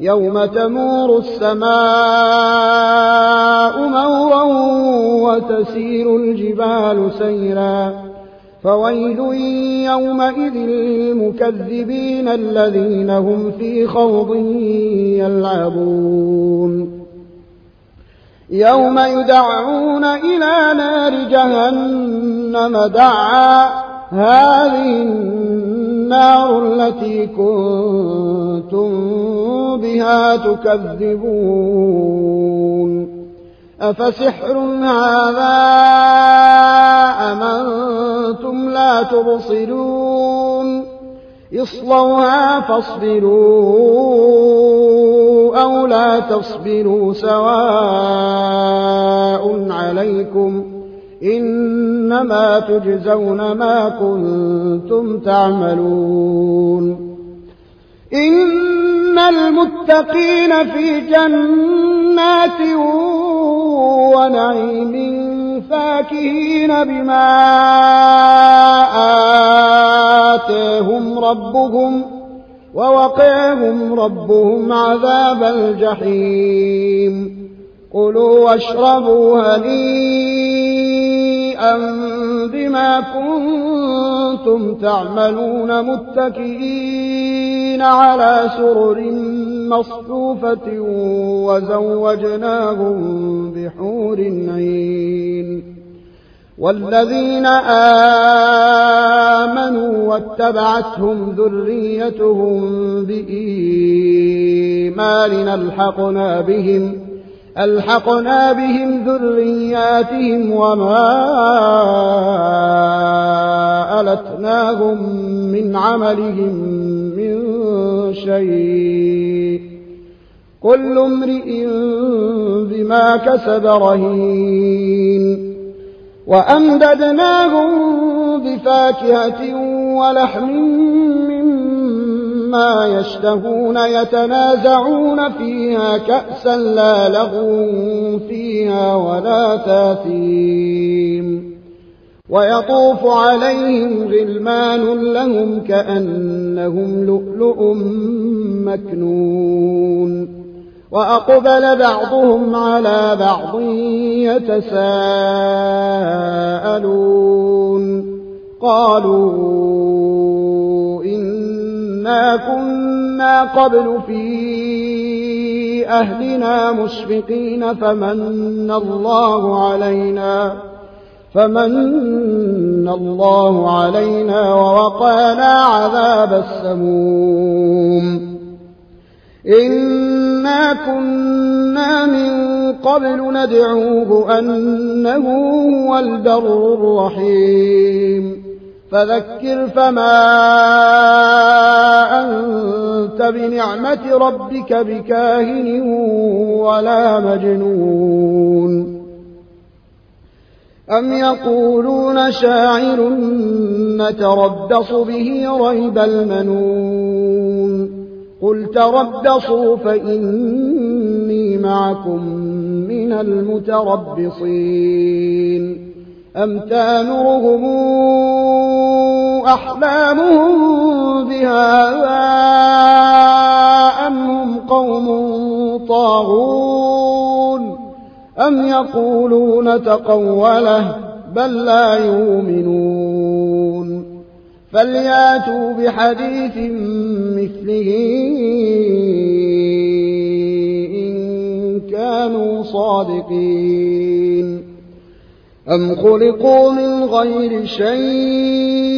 يوم تمور السماء مورا وتسير الجبال سيرا فويل يومئذ للمكذبين الذين هم في خوض يلعبون. يوم يدعون إلى نار جهنم دعا. هذه النار التي كنتم بها تكذبون. أفسحر هذا أم أنتم لا تبصرون؟ اصلوها فاصبروا أو لا تصبروا سواء عليكم إنما تجزون ما كنتم تعملون. إن المتقين في جنات ونعيم فاكهين بما آتاهم ربهم ووقعهم ربهم عذاب الجحيم. كلوا واشربوا هنيئا بما كنتم تعملون متكئين على سرر مصفوفة وزوجناهم بحور عين. والذين آمنوا واتبعتهم ذريتهم بإيمان ألحقنا بهم ألحقنا بهم ذرياتهم وما ألتناهم من عملهم من شيء. كل امرئ بما كسب رهين. وأمددناهم بفاكهة ولحم مما يشتهون يتنازعون فيها كأسا لا لغو فيها ولا تاثيم. ويطوف عليهم غلمان لهم كأنهم لؤلؤ مكنون. وأقبل بعضهم على بعض يتساءلون. قالوا كنا قبل في أهلنا مشفقين فمن الله علينا فمن الله علينا ووقانا عذاب السموم. إنا كنا من قبل ندعوه أنه هو البر الرحيم. فذكر فما أنت بنعمة ربك بكاهن ولا مجنون. أم يقولون شاعر نتربص به ريب المنون. قل تربصوا فإني معكم من المتربصين. أم تامرهم أحلامهم بهذا أم هم قوم طاغون أم يقولون تقوله بل لا يؤمنون فلياتوا بحديث مثله إن كانوا صادقين أم خلقوا من غير شيء